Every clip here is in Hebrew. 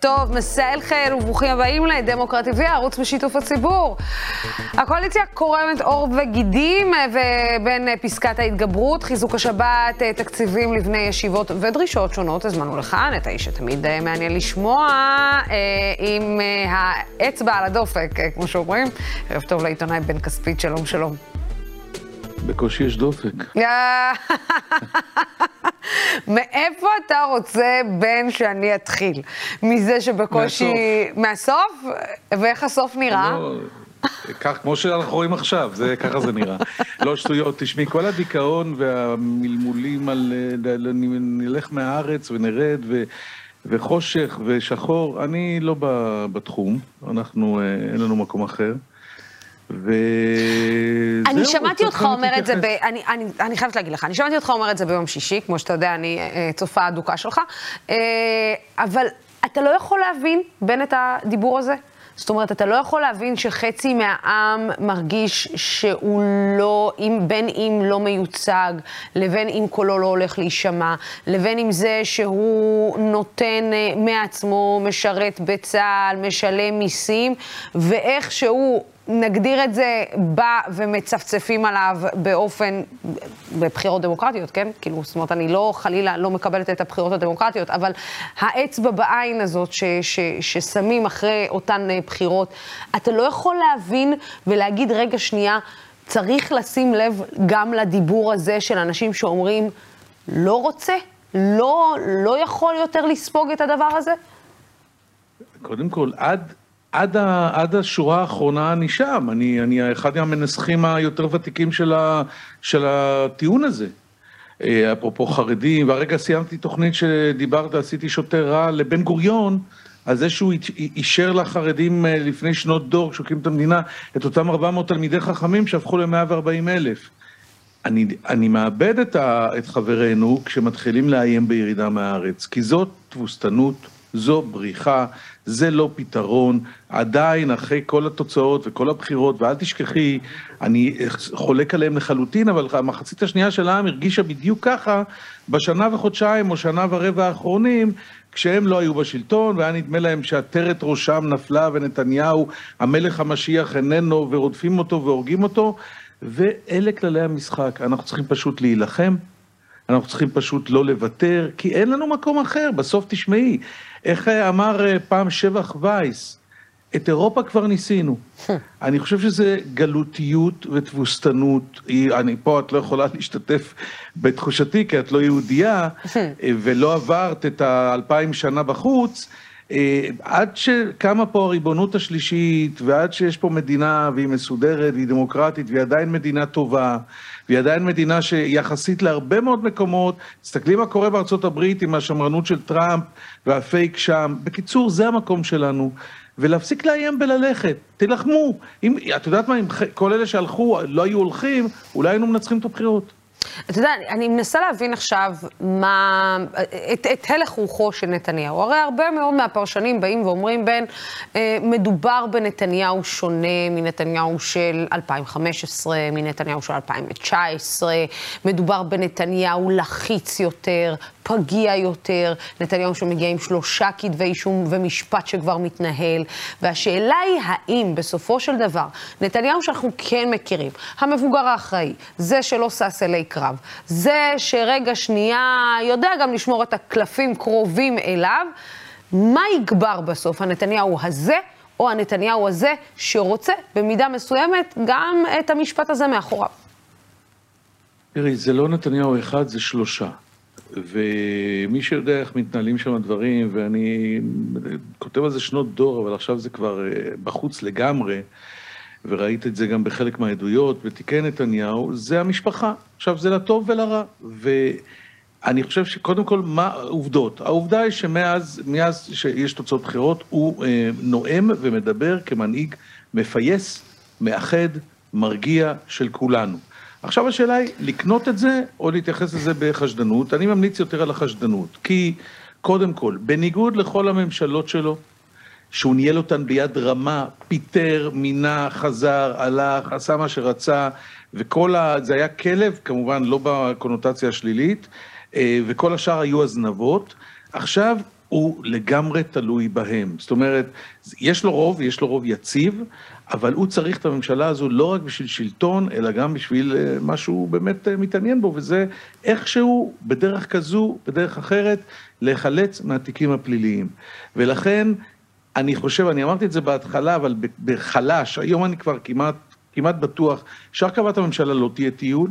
טוב, מסע אל חיל וברוכים הבאים לדמוקרטי TV, ערוץ בשיתוף הציבור. הקואליציה קורמת עור וגידים ובין פסקת ההתגברות, חיזוק השבת, תקציבים לבני ישיבות ודרישות שונות. הזמנו לכאן את האיש שתמיד מעניין לשמוע עם האצבע על הדופק, כמו שאומרים. ערב טוב לעיתונאי בן כספית, שלום שלום. בקושי יש דופק. מאיפה אתה רוצה, בן, שאני אתחיל? מזה שבקושי... מהסוף. מהסוף? ואיך הסוף נראה? לא, כך, כמו שאנחנו רואים עכשיו, זה, ככה זה נראה. לא שטויות, תשמעי, כל הדיכאון והמלמולים על נלך מהארץ ונרד ו... וחושך ושחור, אני לא בתחום, אנחנו, אין לנו מקום אחר. ו... אני שמעתי אותך אומר את זה, ב... אני, אני, אני חייבת להגיד לך, אני שמעתי אותך אומר את זה ביום שישי, כמו שאתה יודע, אני אה, צופה אדוקה שלך, אה, אבל אתה לא יכול להבין בין את הדיבור הזה? זאת אומרת, אתה לא יכול להבין שחצי מהעם מרגיש שהוא לא, אם, בין אם לא מיוצג, לבין אם קולו לא הולך להישמע, לבין אם זה שהוא נותן אה, מעצמו, משרת בצה"ל, משלם מיסים, ואיך שהוא... נגדיר את זה, בא ומצפצפים עליו באופן, בבחירות דמוקרטיות, כן? כאילו, זאת אומרת, אני לא, חלילה, לא מקבלת את הבחירות הדמוקרטיות, אבל האצבע בעין הזאת ש, ש, ששמים אחרי אותן אה, בחירות, אתה לא יכול להבין ולהגיד, רגע, שנייה, צריך לשים לב גם לדיבור הזה של אנשים שאומרים, לא רוצה, לא, לא יכול יותר לספוג את הדבר הזה? קודם כל, עד... עד, ה, עד השורה האחרונה אני שם, אני, אני אחד מהמנסחים היותר ותיקים של, ה, של הטיעון הזה. אה, אפרופו חרדים, והרגע סיימתי תוכנית שדיברת, עשיתי שוטר רע לבן גוריון, על זה שהוא אישר לחרדים אה, לפני שנות דור, כשהוקים את המדינה, את אותם 400 תלמידי חכמים שהפכו ל-140 אלף. אני, אני מאבד את, ה, את חברינו כשמתחילים לאיים בירידה מהארץ, כי זאת תבוסתנות, זו בריחה, זה לא פתרון. עדיין, אחרי כל התוצאות וכל הבחירות, ואל תשכחי, אני חולק עליהם לחלוטין, אבל המחצית השנייה של העם הרגישה בדיוק ככה בשנה וחודשיים או שנה ורבע האחרונים, כשהם לא היו בשלטון, והיה נדמה להם שעטרת ראשם נפלה ונתניהו, המלך המשיח איננו, ורודפים אותו והורגים אותו, ואלה כללי המשחק. אנחנו צריכים פשוט להילחם. אנחנו צריכים פשוט לא לוותר, כי אין לנו מקום אחר. בסוף תשמעי, איך אמר אה, פעם שבח וייס, את אירופה כבר ניסינו. אני חושב שזה גלותיות ותבוסתנות. אני פה, את לא יכולה להשתתף בתחושתי, כי את לא יהודייה, אה, ולא עברת את האלפיים שנה בחוץ. אה, עד שקמה פה הריבונות השלישית, ועד שיש פה מדינה והיא מסודרת והיא דמוקרטית והיא עדיין מדינה טובה, והיא עדיין מדינה שיחסית להרבה מאוד מקומות, תסתכלי מה קורה בארצות הברית עם השמרנות של טראמפ והפייק שם. בקיצור, זה המקום שלנו. ולהפסיק לאיים בללכת, תילחמו. אם, את יודעת מה, אם כל אלה שהלכו לא היו הולכים, אולי היינו מנצחים את הבחירות. אתה יודע, אני מנסה להבין עכשיו מה, את, את הלך רוחו של נתניהו. הרי הרבה מאוד מהפרשנים באים ואומרים בין, אה, מדובר בנתניהו שונה מנתניהו של 2015, מנתניהו של 2019, מדובר בנתניהו לחיץ יותר, פגיע יותר, נתניהו שמגיע עם שלושה כתבי אישום ומשפט שכבר מתנהל, והשאלה היא האם בסופו של דבר, נתניהו שאנחנו כן מכירים, המבוגר האחראי, זה שלא שש אלי קרב, זה שרגע שנייה יודע גם לשמור את הקלפים קרובים אליו, מה יגבר בסוף, הנתניהו הזה? או הנתניהו הזה שרוצה במידה מסוימת גם את המשפט הזה מאחוריו. תראי, זה לא נתניהו אחד, זה שלושה. ומי שיודע איך מתנהלים שם הדברים, ואני כותב על זה שנות דור, אבל עכשיו זה כבר אה, בחוץ לגמרי, וראית את זה גם בחלק מהעדויות, ותיקן נתניהו, זה המשפחה. עכשיו, זה לטוב ולרע. ואני חושב שקודם כל, מה העובדות? העובדה היא שמאז מאז שיש תוצאות בחירות, הוא אה, נואם ומדבר כמנהיג מפייס, מאחד, מרגיע של כולנו. עכשיו השאלה היא, לקנות את זה או להתייחס לזה בחשדנות? אני ממליץ יותר על החשדנות, כי קודם כל, בניגוד לכל הממשלות שלו, שהוא ניהל אותן ביד רמה, פיטר, מינה, חזר, הלך, עשה מה שרצה, וכל ה... זה היה כלב, כמובן לא בקונוטציה השלילית, אה, וכל השאר היו הזנבות. עכשיו הוא לגמרי תלוי בהם. זאת אומרת, יש לו רוב, יש לו רוב יציב, אבל הוא צריך את הממשלה הזו לא רק בשביל שלטון, אלא גם בשביל אה, מה שהוא באמת אה, מתעניין בו, וזה איכשהו, בדרך כזו, בדרך אחרת, להיחלץ מהתיקים הפליליים. ולכן, אני חושב, אני אמרתי את זה בהתחלה, אבל בחלש, היום אני כבר כמעט, כמעט בטוח שהרכבת הממשלה לא תהיה טיול.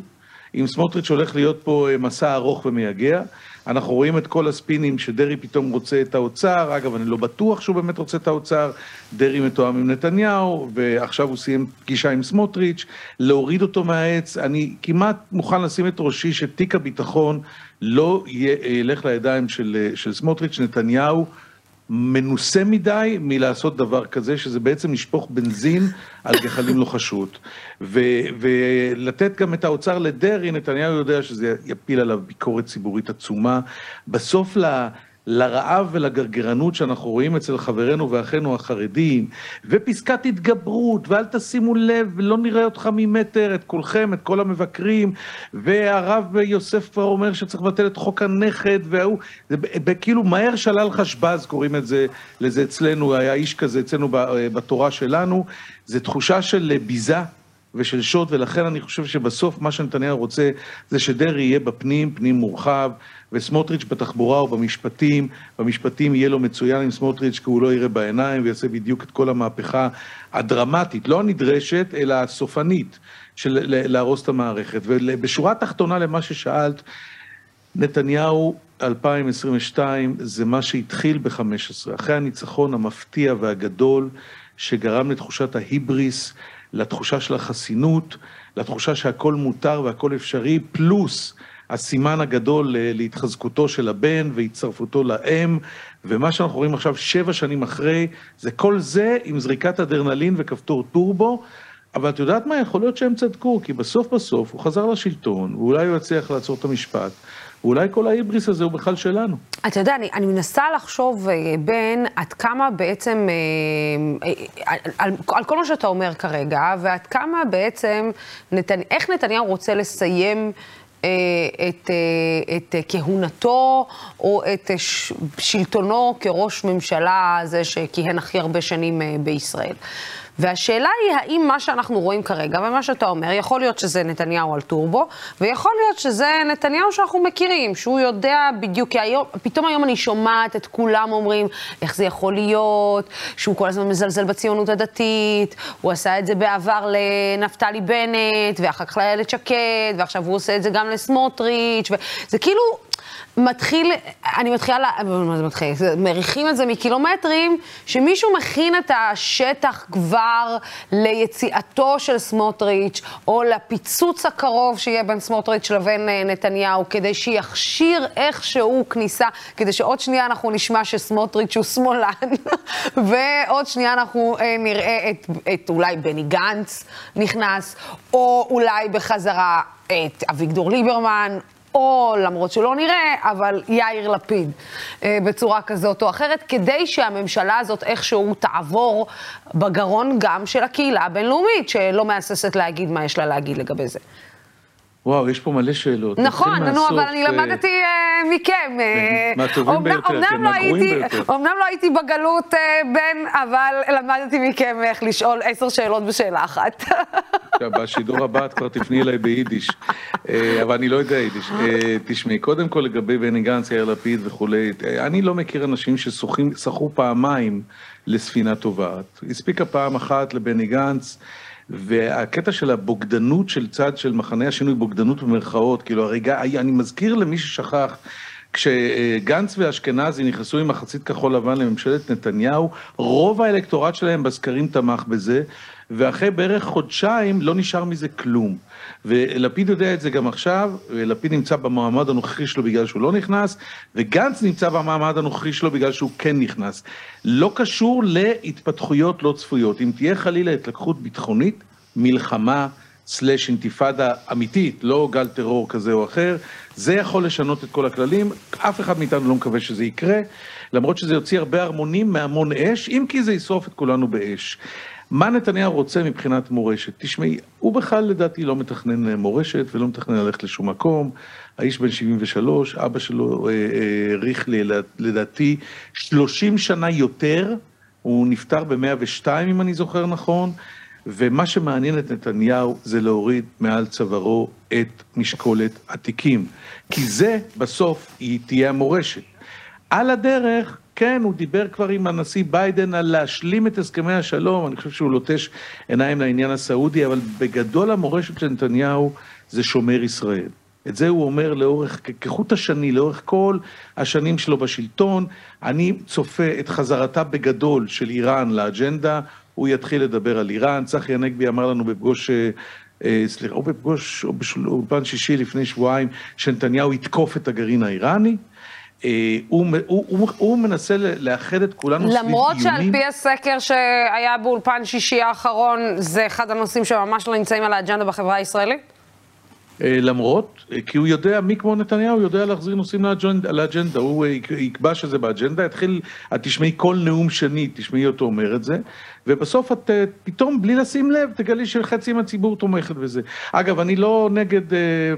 אם סמוטריץ' הולך להיות פה אה, מסע ארוך ומייגע. אנחנו רואים את כל הספינים שדרעי פתאום רוצה את האוצר, אגב, אני לא בטוח שהוא באמת רוצה את האוצר, דרעי מתואם עם נתניהו, ועכשיו הוא סיים פגישה עם סמוטריץ', להוריד אותו מהעץ, אני כמעט מוכן לשים את ראשי שתיק הביטחון לא ילך לידיים של, אה, של סמוטריץ', נתניהו מנוסה מדי מלעשות דבר כזה, שזה בעצם לשפוך בנזין על גחלים לא חשות. ולתת גם את האוצר לדרעי, נתניהו יודע שזה יפיל עליו ביקורת ציבורית עצומה. בסוף ל... לרעב ולגרגרנות שאנחנו רואים אצל חברינו ואחינו החרדים, ופסקת התגברות, ואל תשימו לב, לא נראה אותך ממטר, את כולכם, את כל המבקרים, והרב יוסף כבר אומר שצריך לבטל את חוק הנכד, והוא, זה כאילו מהר שלל חשבז קוראים את זה, לזה אצלנו, היה איש כזה אצלנו בתורה שלנו, זה תחושה של ביזה. ושל שוד, ולכן אני חושב שבסוף מה שנתניהו רוצה זה שדרעי יהיה בפנים, פנים מורחב, וסמוטריץ' בתחבורה או במשפטים, במשפטים יהיה לו מצוין עם סמוטריץ' כי הוא לא יראה בעיניים ויעשה בדיוק את כל המהפכה הדרמטית, לא הנדרשת, אלא הסופנית, של להרוס את המערכת. ובשורה התחתונה למה ששאלת, נתניהו 2022 זה מה שהתחיל ב-15, אחרי הניצחון המפתיע והגדול שגרם לתחושת ההיבריס, לתחושה של החסינות, לתחושה שהכל מותר והכל אפשרי, פלוס הסימן הגדול להתחזקותו של הבן והצטרפותו לאם, ומה שאנחנו רואים עכשיו שבע שנים אחרי, זה כל זה עם זריקת אדרנלין וכפתור טורבו, אבל את יודעת מה? יכול להיות שהם צדקו, כי בסוף בסוף הוא חזר לשלטון, ואולי הוא יצליח לעצור את המשפט. ואולי כל ההיבריס הזה הוא בכלל שלנו. אתה יודע, אני, אני מנסה לחשוב, אה, בין עד כמה בעצם, אה, אה, על, על כל מה שאתה אומר כרגע, ועד כמה בעצם, נתנ... איך נתניהו רוצה לסיים את, את כהונתו או את שלטונו כראש ממשלה, זה שכיהן הכי הרבה שנים בישראל. והשאלה היא, האם מה שאנחנו רואים כרגע, ומה שאתה אומר, יכול להיות שזה נתניהו על טורבו, ויכול להיות שזה נתניהו שאנחנו מכירים, שהוא יודע בדיוק, כי היום, פתאום היום אני שומעת את כולם אומרים, איך זה יכול להיות, שהוא כל הזמן מזלזל בציונות הדתית, הוא עשה את זה בעבר לנפתלי בנט, ואחר כך לאיילת שקד, ועכשיו הוא עושה את זה גם לסמוטריץ', וזה כאילו... מתחיל, אני מתחילה, מה זה מתחיל? מריחים את זה מקילומטרים, שמישהו מכין את השטח כבר ליציאתו של סמוטריץ', או לפיצוץ הקרוב שיהיה בין סמוטריץ' לבין אה, נתניהו, כדי שיכשיר איכשהו כניסה, כדי שעוד שנייה אנחנו נשמע שסמוטריץ' הוא שמאלן, ועוד שנייה אנחנו אה, נראה את, את אולי בני גנץ נכנס, או אולי בחזרה את אביגדור ליברמן, או למרות שלא נראה, אבל יאיר לפיד אה, בצורה כזאת או אחרת, כדי שהממשלה הזאת איכשהו תעבור בגרון גם של הקהילה הבינלאומית, שלא מהססת להגיד מה יש לה להגיד לגבי זה. וואו, יש פה מלא שאלות. נכון, נו, אבל אני למדתי uh, מכם. כן, מהטובים ביותר, כן, מהגרועים ביותר. אמנם לא הייתי בגלות uh, בן, אבל למדתי מכם איך לשאול עשר שאלות בשאלה אחת. בשידור הבא את כבר תפני אליי ביידיש, אבל אני לא יודע יידיש. תשמעי, קודם כל לגבי בני גנץ, יאיר לפיד וכולי, אני לא מכיר אנשים ששחו פעמיים לספינה טובעת. הספיקה פעם אחת לבני גנץ. והקטע של הבוגדנות של צד של מחנה השינוי, בוגדנות במרכאות, כאילו הרגע, אני מזכיר למי ששכח, כשגנץ ואשכנזי נכנסו עם מחצית כחול לבן לממשלת נתניהו, רוב האלקטורט שלהם בסקרים תמך בזה, ואחרי בערך חודשיים לא נשאר מזה כלום. ולפיד יודע את זה גם עכשיו, לפיד נמצא במעמד הנוכחי שלו בגלל שהוא לא נכנס, וגנץ נמצא במעמד הנוכחי שלו בגלל שהוא כן נכנס. לא קשור להתפתחויות לא צפויות. אם תהיה חלילה התלקחות ביטחונית, מלחמה, סלאש אינתיפאדה אמיתית, לא גל טרור כזה או אחר, זה יכול לשנות את כל הכללים, אף אחד מאיתנו לא מקווה שזה יקרה, למרות שזה יוציא הרבה הרמונים מהמון אש, אם כי זה ישרוף את כולנו באש. מה נתניהו רוצה מבחינת מורשת? תשמעי, הוא בכלל לדעתי לא מתכנן מורשת ולא מתכנן ללכת לשום מקום. האיש בן 73, אבא שלו העריך אה, אה, לדעתי 30 שנה יותר, הוא נפטר ב-102 אם אני זוכר נכון, ומה שמעניין את נתניהו זה להוריד מעל צווארו את משקולת התיקים, כי זה בסוף היא תהיה המורשת. על הדרך, כן, הוא דיבר כבר עם הנשיא ביידן על להשלים את הסכמי השלום, אני חושב שהוא לוטש עיניים לעניין הסעודי, אבל בגדול המורשת של נתניהו זה שומר ישראל. את זה הוא אומר לאורך, כחוט השני, לאורך כל השנים שלו בשלטון. אני צופה את חזרתה בגדול של איראן לאג'נדה, הוא יתחיל לדבר על איראן. צחי הנגבי אמר לנו בפגוש, אה, אה, סליחה, או בפגוש, או באולפן שישי לפני שבועיים, שנתניהו יתקוף את הגרעין האיראני. אה, הוא, הוא, הוא, הוא מנסה לאחד את כולנו סביב איומים. למרות שעל פי הסקר שהיה באולפן שישי האחרון, זה אחד הנושאים שממש לא נמצאים על האג'נדה בחברה הישראלית? אה, למרות, אה, כי הוא יודע, מי כמו נתניהו יודע להחזיר נושאים לאג'נדה, לאג'נדה. הוא יקבע שזה באג'נדה, יתחיל, את תשמעי כל נאום שני, תשמעי אותו אומר את זה, ובסוף את פתאום, בלי לשים לב, תגלי שחצי מהציבור תומכת בזה. אגב, אני לא נגד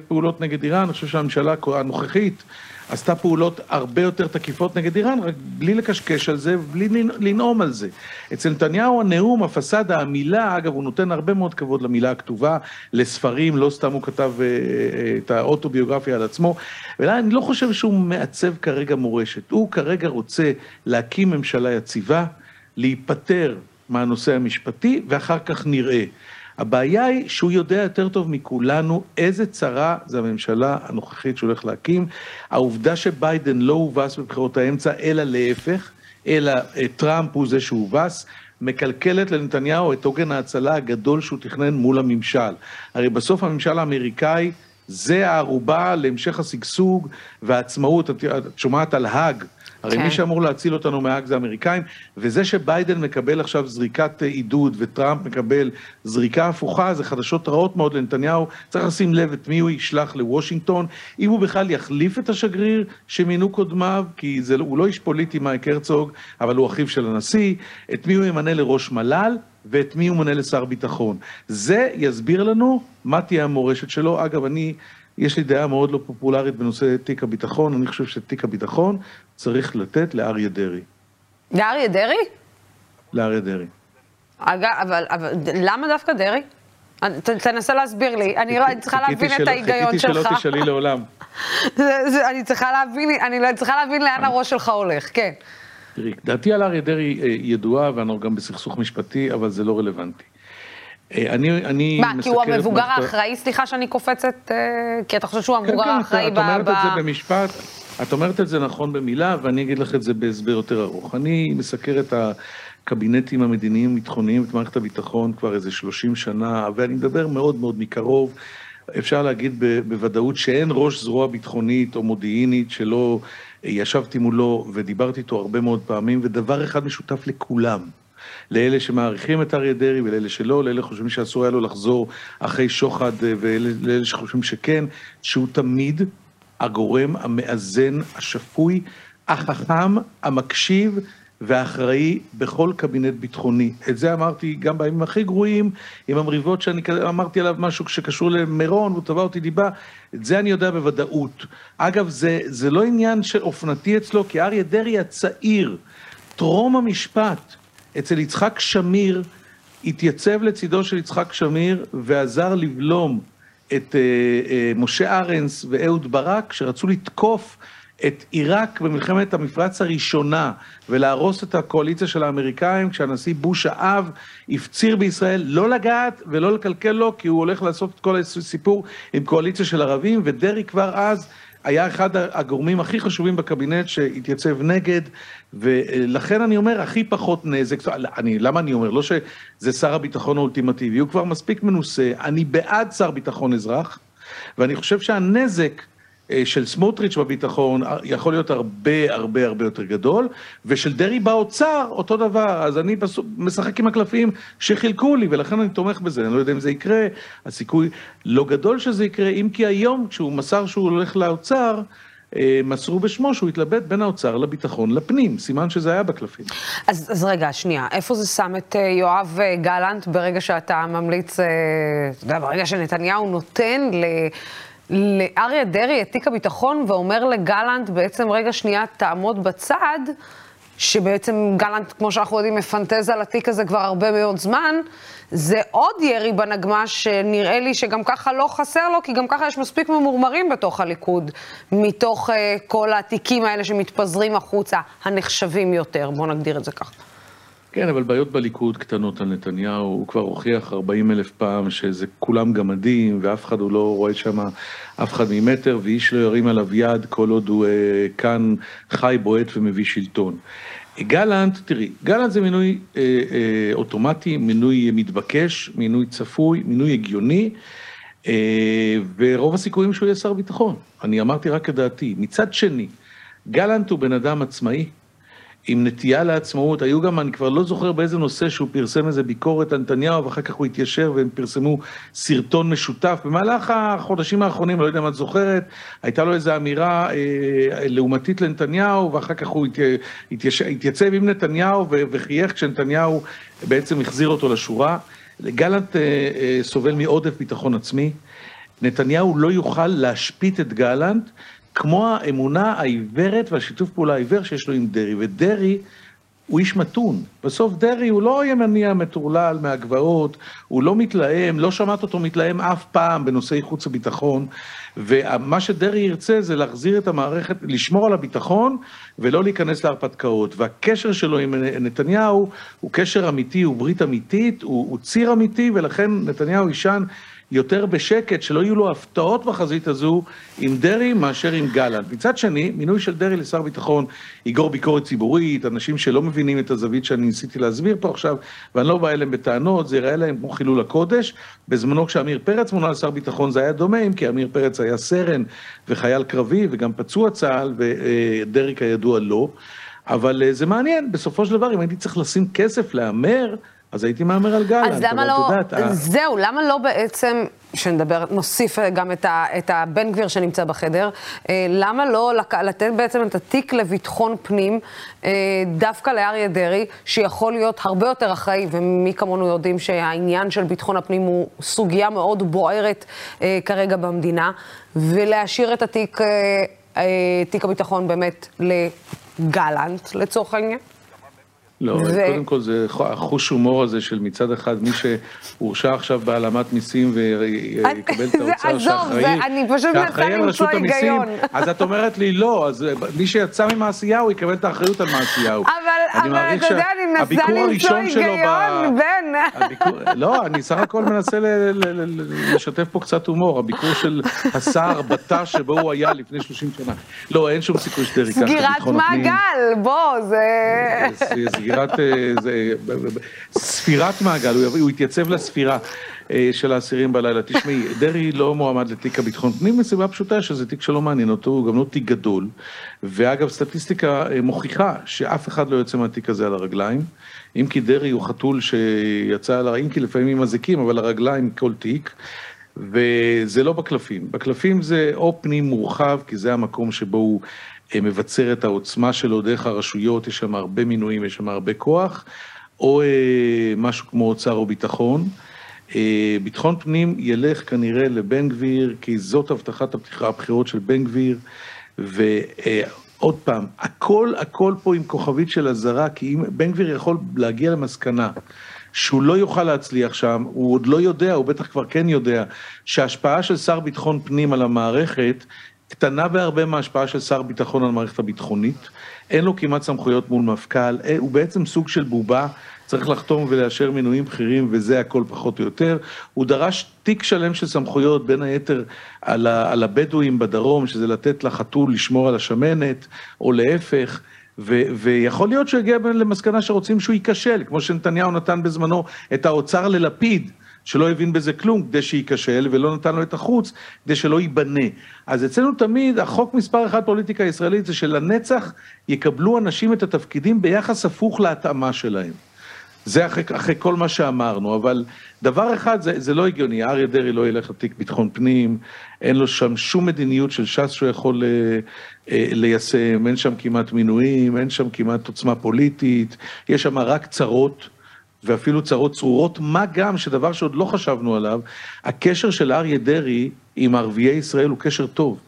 פעולות נגד איראן, אני חושב שהממשלה הנוכחית, עשתה פעולות הרבה יותר תקיפות נגד איראן, רק בלי לקשקש על זה ובלי לנאום על זה. אצל נתניהו הנאום, הפסאדה, המילה, אגב, הוא נותן הרבה מאוד כבוד למילה הכתובה, לספרים, לא סתם הוא כתב אה, אה, את האוטוביוגרפיה על עצמו, ואני לא חושב שהוא מעצב כרגע מורשת. הוא כרגע רוצה להקים ממשלה יציבה, להיפטר מהנושא המשפטי, ואחר כך נראה. הבעיה היא שהוא יודע יותר טוב מכולנו איזה צרה זה הממשלה הנוכחית שהולך להקים. העובדה שביידן לא הובס בבחירות האמצע, אלא להפך, אלא אה, טראמפ הוא זה שהובס, מקלקלת לנתניהו את עוגן ההצלה הגדול שהוא תכנן מול הממשל. הרי בסוף הממשל האמריקאי זה הערובה להמשך השגשוג והעצמאות. את, את שומעת על האג, הרי כן. מי שאמור להציל אותנו מהאג זה האמריקאים, וזה שביידן מקבל עכשיו זריקת עידוד וטראמפ מקבל זריקה הפוכה, זה חדשות רעות מאוד לנתניהו, צריך לשים לב את מי הוא ישלח לוושינגטון, אם הוא בכלל יחליף את השגריר שמינו קודמיו, כי זה, הוא לא איש פוליטי מייק הרצוג, אבל הוא אחיו של הנשיא, את מי הוא ימנה לראש מל"ל, ואת מי הוא מונה לשר ביטחון. זה יסביר לנו מה תהיה המורשת שלו. אגב, אני יש לי דעה מאוד לא פופולרית בנושא תיק הביטחון, אני חושב שתיק הביטחון צריך לתת לאריה דרעי. לאריה דרעי? לאריה דרעי. אגב, אבל, אבל למה דווקא דרעי? ת, תנסה להסביר לי, אני לא, צריכה להבין את ההיגיון שלך. חיכיתי שלא תשאלי לעולם. אני צריכה להבין, אני לא צריכה להבין לאן הראש שלך הולך, כן. תראי, דעתי על אריה דרעי אה, ידועה, ואנחנו גם בסכסוך משפטי, אבל זה לא רלוונטי. אה, אני, אני מה, כי הוא המבוגר האחראי, סליחה שאני קופצת, אה, כי אתה חושב שהוא המבוגר כן, כן, האחראי ב... כן, כן, את אומרת את זה במשפט, את אומרת את זה נכון במילה, ואני אגיד לך את זה בהסבר יותר ארוך. אני מסקר את הקבינטים המדיניים-ביטחוניים, את מערכת הביטחון כבר איזה 30 שנה, ואני מדבר מאוד מאוד מקרוב. אפשר להגיד בוודאות שאין ראש זרוע ביטחונית או מודיעינית שלא ישבתי מולו ודיברתי איתו הרבה מאוד פעמים, ודבר אחד משותף לכולם. לאלה שמעריכים את אריה דרעי ולאלה שלא, לאלה שחושבים שאסור היה לו לחזור אחרי שוחד אה, ולאלה שחושבים שכן, שהוא תמיד הגורם המאזן, השפוי, החכם, המקשיב והאחראי בכל קבינט ביטחוני. את זה אמרתי גם בימים הכי גרועים, עם המריבות שאני אמרתי עליו משהו שקשור למירון, הוא תבע אותי דיבה, את זה אני יודע בוודאות. אגב, זה, זה לא עניין של אופנתי אצלו, כי אריה דרעי הצעיר, טרום המשפט, אצל יצחק שמיר, התייצב לצידו של יצחק שמיר ועזר לבלום את אה, אה, משה ארנס ואהוד ברק, שרצו לתקוף את עיראק במלחמת המפרץ הראשונה ולהרוס את הקואליציה של האמריקאים, כשהנשיא בוש האב הפציר בישראל לא לגעת ולא לקלקל לו, כי הוא הולך לעשות את כל הסיפור עם קואליציה של ערבים, ודרעי כבר אז היה אחד הגורמים הכי חשובים בקבינט שהתייצב נגד, ולכן אני אומר, הכי פחות נזק, אני, למה אני אומר? לא שזה שר הביטחון האולטימטיבי, הוא כבר מספיק מנוסה, אני בעד שר ביטחון אזרח, ואני חושב שהנזק של סמוטריץ' בביטחון אה, יכול להיות הרבה הרבה הרבה יותר גדול, ושל דרעי באוצר אותו דבר, אז אני משחק עם הקלפים שחילקו לי, ולכן אני תומך בזה, אני לא יודע אם זה יקרה, הסיכוי לא גדול שזה יקרה, אם כי היום כשהוא מסר שהוא הולך לאוצר, אה, מסרו בשמו שהוא התלבט בין האוצר לביטחון לפנים, סימן שזה היה בקלפים. אז, אז רגע, שנייה, איפה זה שם את אה, יואב אה, גלנט ברגע שאתה ממליץ, אתה יודע, ברגע שנתניהו נותן ל... לאריה דרעי את תיק הביטחון ואומר לגלנט, בעצם רגע שנייה תעמוד בצד, שבעצם גלנט, כמו שאנחנו יודעים, מפנטז על התיק הזה כבר הרבה מאוד זמן, זה עוד ירי בנגמ"ש שנראה לי שגם ככה לא חסר לו, כי גם ככה יש מספיק ממורמרים בתוך הליכוד, מתוך uh, כל התיקים האלה שמתפזרים החוצה, הנחשבים יותר, בואו נגדיר את זה ככה. כן, אבל בעיות בליכוד קטנות על נתניהו, הוא כבר הוכיח 40 אלף פעם שזה כולם גמדים, ואף אחד הוא לא רואה שם אף אחד ממטר, ואיש לא ירים עליו יד כל עוד הוא uh, כאן חי, בועט ומביא שלטון. גלנט, תראי, גלנט זה מינוי אה, אה, אוטומטי, מינוי מתבקש, מינוי צפוי, מינוי הגיוני, אה, ורוב הסיכויים שהוא יהיה שר ביטחון. אני אמרתי רק את דעתי. מצד שני, גלנט הוא בן אדם עצמאי, עם נטייה לעצמאות, היו גם, אני כבר לא זוכר באיזה נושא שהוא פרסם איזה ביקורת על נתניהו, ואחר כך הוא התיישר והם פרסמו סרטון משותף. במהלך החודשים האחרונים, לא יודע אם את זוכרת, הייתה לו איזו אמירה אה, לעומתית לנתניהו, ואחר כך הוא התייש, התייצב עם נתניהו וחייך כשנתניהו בעצם החזיר אותו לשורה. גלנט אה, אה, סובל מעודף ביטחון עצמי. נתניהו לא יוכל להשפיט את גלנט כמו האמונה העיוורת והשיתוף פעולה העיוור שיש לו עם דרעי. ודרעי הוא איש מתון. בסוף דרעי הוא לא ימני המטורלל מהגבעות, הוא לא מתלהם, לא שמעת אותו מתלהם אף פעם בנושאי חוץ וביטחון, ומה שדרעי ירצה זה להחזיר את המערכת, לשמור על הביטחון ולא להיכנס להרפתקאות. והקשר שלו עם נתניהו הוא קשר אמיתי, הוא ברית אמיתית, הוא, הוא ציר אמיתי, ולכן נתניהו יישן יותר בשקט, שלא יהיו לו הפתעות בחזית הזו עם דרעי מאשר עם גלנט. מצד שני, מינוי של דרעי לשר ביטחון יגרור ביקורת ציבורית, אנשים שלא מבינים את הזווית שאני ניסיתי להסביר פה עכשיו, ואני לא בא אליהם בטענות, זה יראה להם כמו חילול הקודש. בזמנו כשעמיר פרץ מונה לשר ביטחון זה היה דומה, אם כי עמיר פרץ היה סרן וחייל קרבי וגם פצוע צה"ל, ודרעי כידוע לא. אבל אה, זה מעניין, בסופו של דבר, אם הייתי צריך לשים כסף להמר, אז הייתי מהמר על גלנט, אז למה לא, יודעת, זהו, למה לא בעצם, שנדבר, נוסיף גם את, ה, את הבן גביר שנמצא בחדר, אה, למה לא לתת בעצם את התיק לביטחון פנים אה, דווקא לאריה דרעי, שיכול להיות הרבה יותר אחראי, ומי כמונו יודעים שהעניין של ביטחון הפנים הוא סוגיה מאוד בוערת אה, כרגע במדינה, ולהשאיר את התיק, תיק הביטחון באמת לגלנט לצורך העניין? לא, ו... קודם כל זה החוש הומור הזה של מצד אחד מי שהורשע עכשיו בהעלמת מיסים ויקבל את האוצר שאחראי, אני פשוט מנסה למצוא היגיון. אז את אומרת לי לא, אז מי שיצא ממעשיהו יקבל את האחריות על מעשיהו. אבל, אבל אתה יודע, אני מנסה למצוא היגיון, בן. לא, אני סך הכל מנסה לשתף פה קצת הומור, הביקור של השר בתא שבו הוא היה לפני 30 שנה. לא, אין שום סיכוי שדרעי ייקח את ביטחון הפנים. סגירת מעגל, בוא, זה... סגירת, אה, זה, ספירת מעגל, הוא, הוא התייצב לספירה אה, של האסירים בלילה. תשמעי, דרעי לא מועמד לתיק הביטחון פנים מסיבה פשוטה שזה תיק שלא מעניין אותו, הוא גם לא תיק גדול. ואגב, סטטיסטיקה אה, מוכיחה שאף אחד לא יוצא מהתיק הזה על הרגליים. אם כי דרעי הוא חתול שיצא על הרגליים, כי לפעמים עם אזיקים, אבל הרגליים כל תיק. וזה לא בקלפים. בקלפים זה או פנים מורחב, כי זה המקום שבו הוא מבצר את העוצמה שלו דרך הרשויות, יש שם הרבה מינויים, יש שם הרבה כוח, או אה, משהו כמו אוצר או ביטחון. אה, ביטחון פנים ילך כנראה לבן גביר, כי זאת הבטחת הפתיחה, הבחירות של בן גביר, ועוד פעם, הכל הכל פה עם כוכבית של אזהרה, כי אם בן גביר יכול להגיע למסקנה שהוא לא יוכל להצליח שם, הוא עוד לא יודע, הוא בטח כבר כן יודע, שההשפעה של שר ביטחון פנים על המערכת קטנה בהרבה מההשפעה של שר ביטחון על המערכת הביטחונית, אין לו כמעט סמכויות מול מפכ"ל, אה, הוא בעצם סוג של בובה, צריך לחתום ולאשר מינויים בכירים וזה הכל פחות או יותר. הוא דרש תיק שלם של סמכויות, בין היתר על, ה, על הבדואים בדרום, שזה לתת לחתול לשמור על השמנת, או להפך. ו- ויכול להיות שהוא יגיע למסקנה שרוצים שהוא ייכשל, כמו שנתניהו נתן בזמנו את האוצר ללפיד, שלא הבין בזה כלום כדי שייכשל ולא נתן לו את החוץ כדי שלא ייבנה. אז אצלנו תמיד החוק מספר אחת פוליטיקה ישראלית זה שלנצח יקבלו אנשים את התפקידים ביחס הפוך להתאמה שלהם. זה אחרי, אחרי כל מה שאמרנו, אבל דבר אחד, זה, זה לא הגיוני, אריה דרעי לא ילך לתיק ביטחון פנים, אין לו שם שום מדיניות של ש"ס שהוא יכול אה, אה, ליישם, אין שם כמעט מינויים, אין שם כמעט עוצמה פוליטית, יש שם רק צרות. ואפילו צרות צרורות, מה גם שדבר שעוד לא חשבנו עליו, הקשר של אריה דרעי עם ערביי ישראל הוא קשר טוב.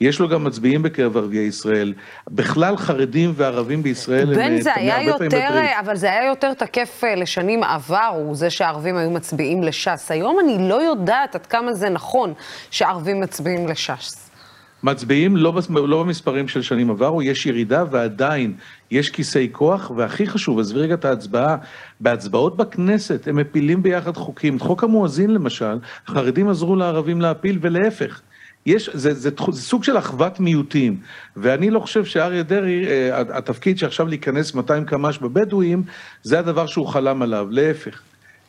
יש לו גם מצביעים בקרב ערביי ישראל. בכלל חרדים וערבים בישראל הם... בן זה היה יותר, אבל זה היה יותר תקף אה, לשנים עברו, זה שהערבים היו מצביעים לש"ס. היום אני לא יודעת עד כמה זה נכון שערבים מצביעים לש"ס. מצביעים לא, לא במספרים של שנים עברו, יש ירידה ועדיין יש כיסי כוח, והכי חשוב, עזבי רגע את ההצבעה, בהצבעות בכנסת הם מפילים ביחד חוקים. חוק המואזין למשל, חרדים עזרו לערבים להפיל ולהפך. יש, זה, זה, זה, זה סוג של אחוות מיעוטים, ואני לא חושב שאריה דרעי, אה, התפקיד שעכשיו להיכנס 200 קמ"ש בבדואים, זה הדבר שהוא חלם עליו, להפך.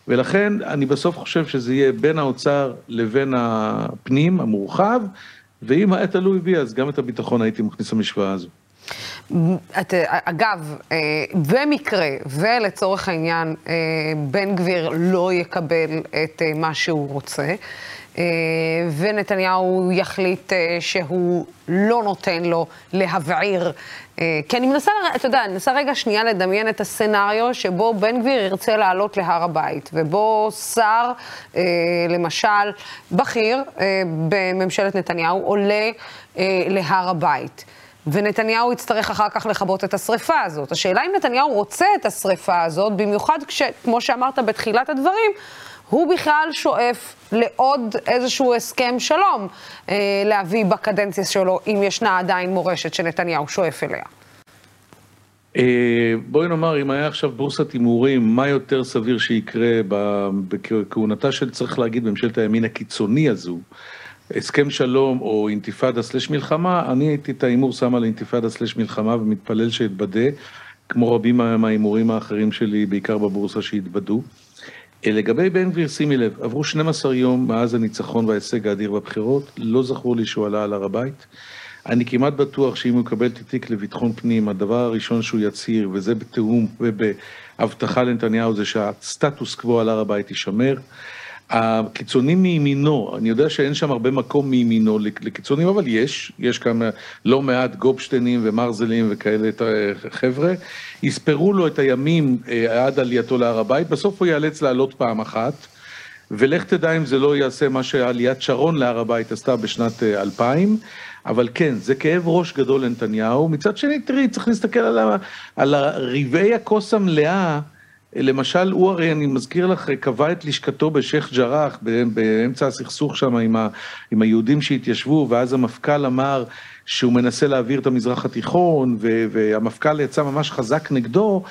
ולכן אני בסוף חושב שזה יהיה בין האוצר לבין הפנים המורחב, ואם היה תלוי בי, אז גם את הביטחון הייתי מכניס למשוואה הזו. את, אגב, אה, במקרה ולצורך העניין אה, בן גביר לא יקבל את מה שהוא רוצה, אה, ונתניהו יחליט אה, שהוא לא נותן לו להבעיר. אה, כי אני מנסה, אתה יודע, אני מנסה רגע שנייה לדמיין את הסצנריו שבו בן גביר ירצה לעלות להר הבית, ובו שר, למשל, בכיר בממשלת נתניהו, עולה להר הבית. ונתניהו יצטרך אחר כך לכבות את השריפה הזאת. השאלה אם נתניהו רוצה את השריפה הזאת, במיוחד כשכמו שאמרת בתחילת הדברים, הוא בכלל שואף לעוד איזשהו הסכם שלום אה, להביא בקדנציה שלו, אם ישנה עדיין מורשת שנתניהו שואף אליה. אה, בואי נאמר, אם היה עכשיו בורסת הימורים, מה יותר סביר שיקרה בכהונתה של, צריך להגיד, ממשלת הימין הקיצוני הזו, הסכם שלום או אינתיפאדה סלש מלחמה, אני הייתי את ההימור שם על אינתיפאדה סלש מלחמה ומתפלל שאתבדה, כמו רבים מההימורים האחרים שלי, בעיקר בבורסה שהתבדו. אה, לגבי בן גביר, שימי לב, עברו 12 יום מאז הניצחון וההישג האדיר בבחירות, לא זכור לי שהוא עלה על הר הבית. אני כמעט בטוח שאם הוא יקבל את התיק לביטחון פנים, הדבר הראשון שהוא יצהיר, וזה בתיאום ובהבטחה לנתניהו, זה שהסטטוס קוו על הר הבית יישמר. הקיצונים מימינו, אני יודע שאין שם הרבה מקום מימינו לקיצונים, אבל יש, יש כמה לא מעט גופשטיינים ומרזלים וכאלה חבר'ה, יספרו לו את הימים אה, עד עלייתו להר הבית, בסוף הוא ייאלץ לעלות פעם אחת, ולך תדע אם זה לא יעשה מה שעליית שרון להר הבית עשתה בשנת 2000, אה, אבל כן, זה כאב ראש גדול לנתניהו. מצד שני, תראי, צריך להסתכל על, ה, על רבעי הכוס המלאה. למשל, הוא הרי, אני מזכיר לך, קבע את לשכתו בשייח' ג'ראח, באמצע הסכסוך שם עם, ה, עם היהודים שהתיישבו, ואז המפכ"ל אמר שהוא מנסה להעביר את המזרח התיכון, ו, והמפכ"ל יצא ממש חזק נגדו,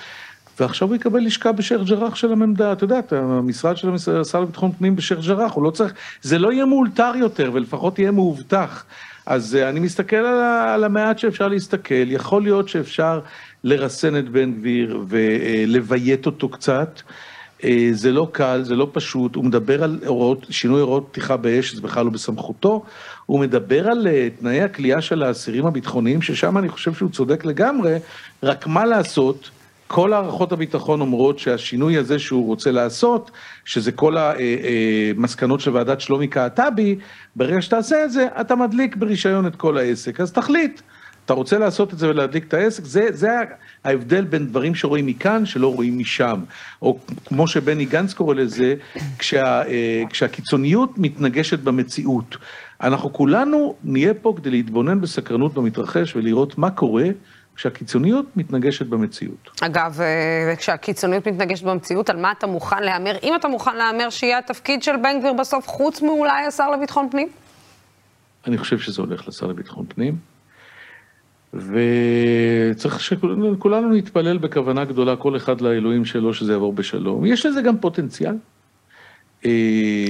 ועכשיו הוא יקבל לשכה בשייח' ג'ראח של הממדה, את יודעת, המשרד של השר לביטחון פנים בשייח' ג'ראח, הוא לא צריך, זה לא יהיה מאולתר יותר, ולפחות יהיה מאובטח. אז אה, אני מסתכל על המעט שאפשר להסתכל, יכול להיות שאפשר לרסן את בן גביר ולביית אותו קצת. אה, זה לא קל, זה לא פשוט, הוא מדבר על הוראות, שינוי הוראות פתיחה באש, זה בכלל לא בסמכותו, הוא מדבר על אה, תנאי הכלייה של האסירים הביטחוניים, ששם אני חושב שהוא צודק לגמרי, רק מה לעשות, כל הערכות הביטחון אומרות שהשינוי הזה שהוא רוצה לעשות, שזה כל המסקנות אה, של ועדת שלומי קעטבי, ברגע שתעשה את זה, אתה מדליק ברישיון את כל העסק, אז תחליט. אתה רוצה לעשות את זה ולהדליק את העסק, זה, זה ההבדל בין דברים שרואים מכאן שלא רואים משם. או כמו שבני גנץ קורא לזה, כשה, אה, כשהקיצוניות מתנגשת במציאות. אנחנו כולנו נהיה פה כדי להתבונן בסקרנות במתרחש ולראות מה קורה. כשהקיצוניות מתנגשת במציאות. אגב, אה, כשהקיצוניות מתנגשת במציאות, על מה אתה מוכן להמר? אם אתה מוכן להמר שיהיה התפקיד של בן גביר בסוף, חוץ מאולי השר לביטחון פנים? אני חושב שזה הולך לשר לביטחון פנים. וצריך שכולנו נתפלל בכוונה גדולה, כל אחד לאלוהים שלו, שזה יעבור בשלום. יש לזה גם פוטנציאל. אה,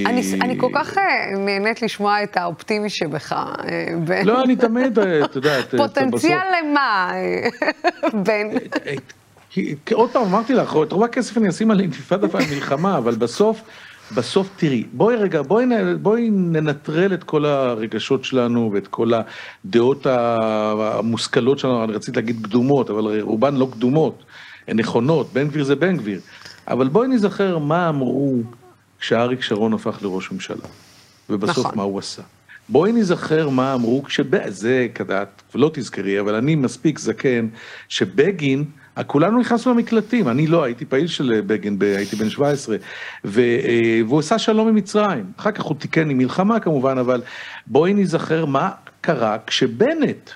אני, אני כל כך אה, נהנית לשמוע את האופטימי שבך, אה, בן. לא, אני תמיד, את יודעת, פוטנציאל למה, בן? עוד פעם, אמרתי לך, את רוב הכסף אני אשים על אינתיפאדה ועל מלחמה, אבל בסוף... בסוף תראי, בואי רגע, בואי, בואי ננטרל את כל הרגשות שלנו ואת כל הדעות המושכלות שלנו, אני רציתי להגיד קדומות, אבל רובן לא קדומות, הן נכונות, בן גביר זה בן גביר. אבל בואי נזכר מה אמרו כשאריק שרון הפך לראש ממשלה, ובסוף נכון. מה הוא עשה. בואי נזכר מה אמרו כשב... זה כדעת, לא תזכרי, אבל אני מספיק זקן, שבגין, כולנו נכנסנו למקלטים, אני לא, הייתי פעיל של בגין, הייתי בן 17, ו... אה, והוא עשה שלום עם מצרים. אחר כך הוא תיקן עם מלחמה כמובן, אבל בואי נזכר מה קרה כשבנט,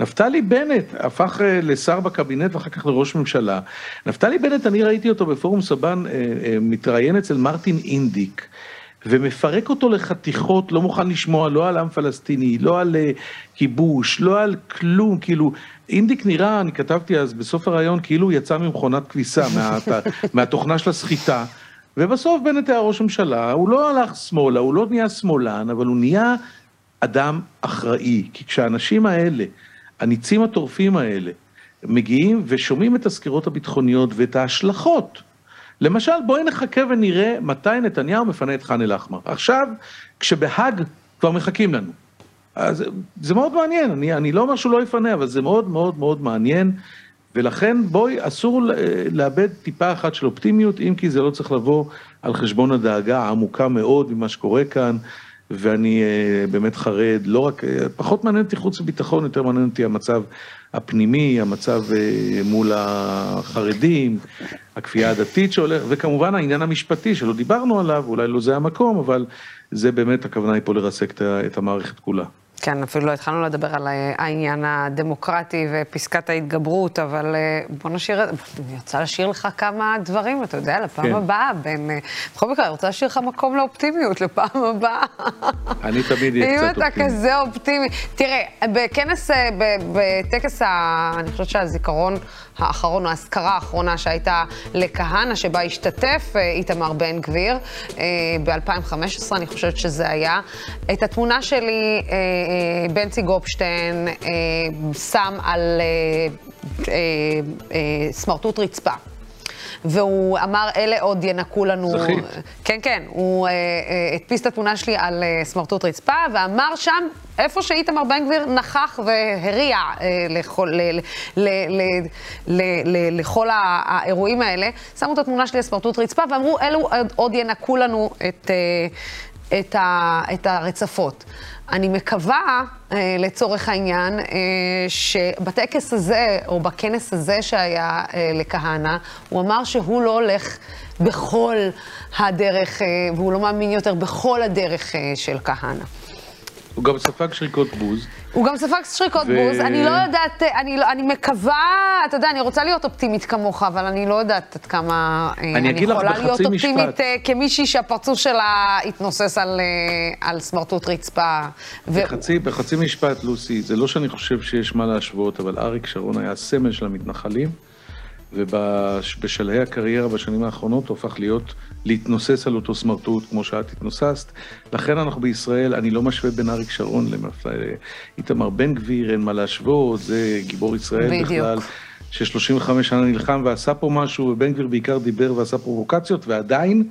נפתלי בנט הפך אה, לשר בקבינט ואחר כך לראש ממשלה. נפתלי בנט, אני ראיתי אותו בפורום סבן אה, מתראיין אצל מרטין אינדיק. ומפרק אותו לחתיכות, לא מוכן לשמוע לא על עם פלסטיני, לא על uh, כיבוש, לא על כלום, כאילו, אינדיק נראה, אני כתבתי אז בסוף הרעיון, כאילו הוא יצא ממכונת כביסה, מה, מהתוכנה של הסחיטה, ובסוף בנט היה ראש ממשלה, הוא לא הלך שמאלה, הוא לא נהיה שמאלן, אבל הוא נהיה אדם אחראי, כי כשהאנשים האלה, הניצים הטורפים האלה, מגיעים ושומעים את הסקירות הביטחוניות ואת ההשלכות למשל, בואי נחכה ונראה מתי נתניהו מפנה את ח'אן אל-אחמר. עכשיו, כשבהאג כבר מחכים לנו. אז זה מאוד מעניין, אני, אני לא אומר שהוא לא יפנה, אבל זה מאוד מאוד מאוד מעניין, ולכן בואי, אסור לאבד טיפה אחת של אופטימיות, אם כי זה לא צריך לבוא על חשבון הדאגה העמוקה מאוד ממה שקורה כאן, ואני uh, באמת חרד, לא רק, uh, פחות מעניין אותי חוץ וביטחון, יותר מעניין אותי המצב הפנימי, המצב uh, מול החרדים, הכפייה הדתית שהולך, וכמובן העניין המשפטי שלא דיברנו עליו, אולי לא זה המקום, אבל זה באמת, הכוונה היא פה לרסק את המערכת כולה. כן, אפילו לא התחלנו לדבר על העניין הדמוקרטי ופסקת ההתגברות, אבל אה, בוא נשאיר, אני רוצה להשאיר לך כמה דברים, אתה יודע, לפעם כן. הבאה, בין... אה, בכל מקרה, אני רוצה להשאיר לך מקום לאופטימיות לפעם הבאה. אני תמיד אהיה קצת אופטימי. אם אתה כזה אופטימי. תראה, בכנס, אה, בטקס, אני חושבת שהזיכרון האחרון, האזכרה האחרונה שהייתה לכהנא, שבה השתתף איתמר בן גביר, ב-2015, אני חושבת שזה היה. את התמונה שלי, אה, בנצי גופשטיין אה, שם על אה, סמרטוט רצפה. והוא אמר, אלה עוד ינקו לנו... זכית. כן, כן, הוא הדפיס את התמונה שלי על סמרטוט רצפה, ואמר שם, איפה שאיתמר בן גביר נכח והריע לכל, לכל האירועים האלה, שמו את התמונה שלי על סמרטוט רצפה, ואמרו, אלו עוד ינקו לנו את, את, את הרצפות. אני מקווה, אה, לצורך העניין, אה, שבטקס הזה, או בכנס הזה שהיה אה, לכהנא, הוא אמר שהוא לא הולך בכל הדרך, והוא לא מאמין יותר בכל הדרך של כהנא. הוא גם ספג שריקות בוז. הוא גם ספג שריקות ו... בוז, אני לא יודעת, אני, לא, אני מקווה, אתה יודע, אני רוצה להיות אופטימית כמוך, אבל אני לא יודעת עד כמה אני, אני יכולה להיות אופטימית משפט. כמישהי שהפרצוף שלה התנוסס על, על סמרטוט רצפה. ו... בחצי, בחצי משפט, לוסי, זה לא שאני חושב שיש מה להשוות, אבל אריק שרון היה הסמל של המתנחלים. ובשלהי הקריירה בשנים האחרונות הוא הפך להיות, להתנוסס על אותו סמרטוט כמו שאת התנוססת. לכן אנחנו בישראל, אני לא משווה בין אריק שרון לאיתמר בן גביר, אין מה להשוות, זה גיבור ישראל בדיוק. בכלל. ש-35 שנה נלחם ועשה פה משהו, ובן גביר בעיקר דיבר ועשה פרובוקציות, ועדיין,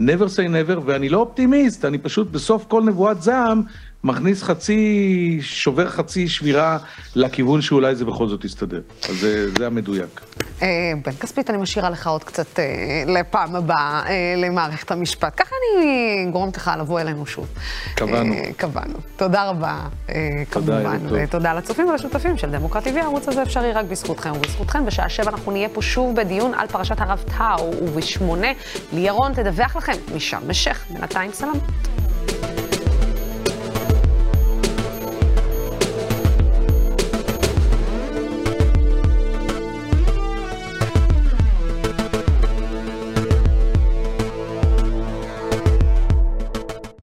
never say never, ואני לא אופטימיסט, אני פשוט בסוף כל נבואת זעם מכניס חצי, שובר חצי שבירה לכיוון שאולי זה בכל זאת יסתדר. אז זה, זה המדויק. אה, בן כספית, אני משאירה לך עוד קצת אה, לפעם הבאה אה, למערכת המשפט. ככה אני גורמת לך לבוא אלינו שוב. קבענו. קבענו. תודה רבה, כמובן. ותודה לצופים ולשותפים של דמוקרטי TV. הערוץ הזה אפשרי רק בזכותכם ובזכותכם. בשעה שבע אנחנו נהיה פה שוב בדיון על פרשת הרב טאו, ובשמונה לירון תדווח לכם משם בשייח. בינתיים סלמות.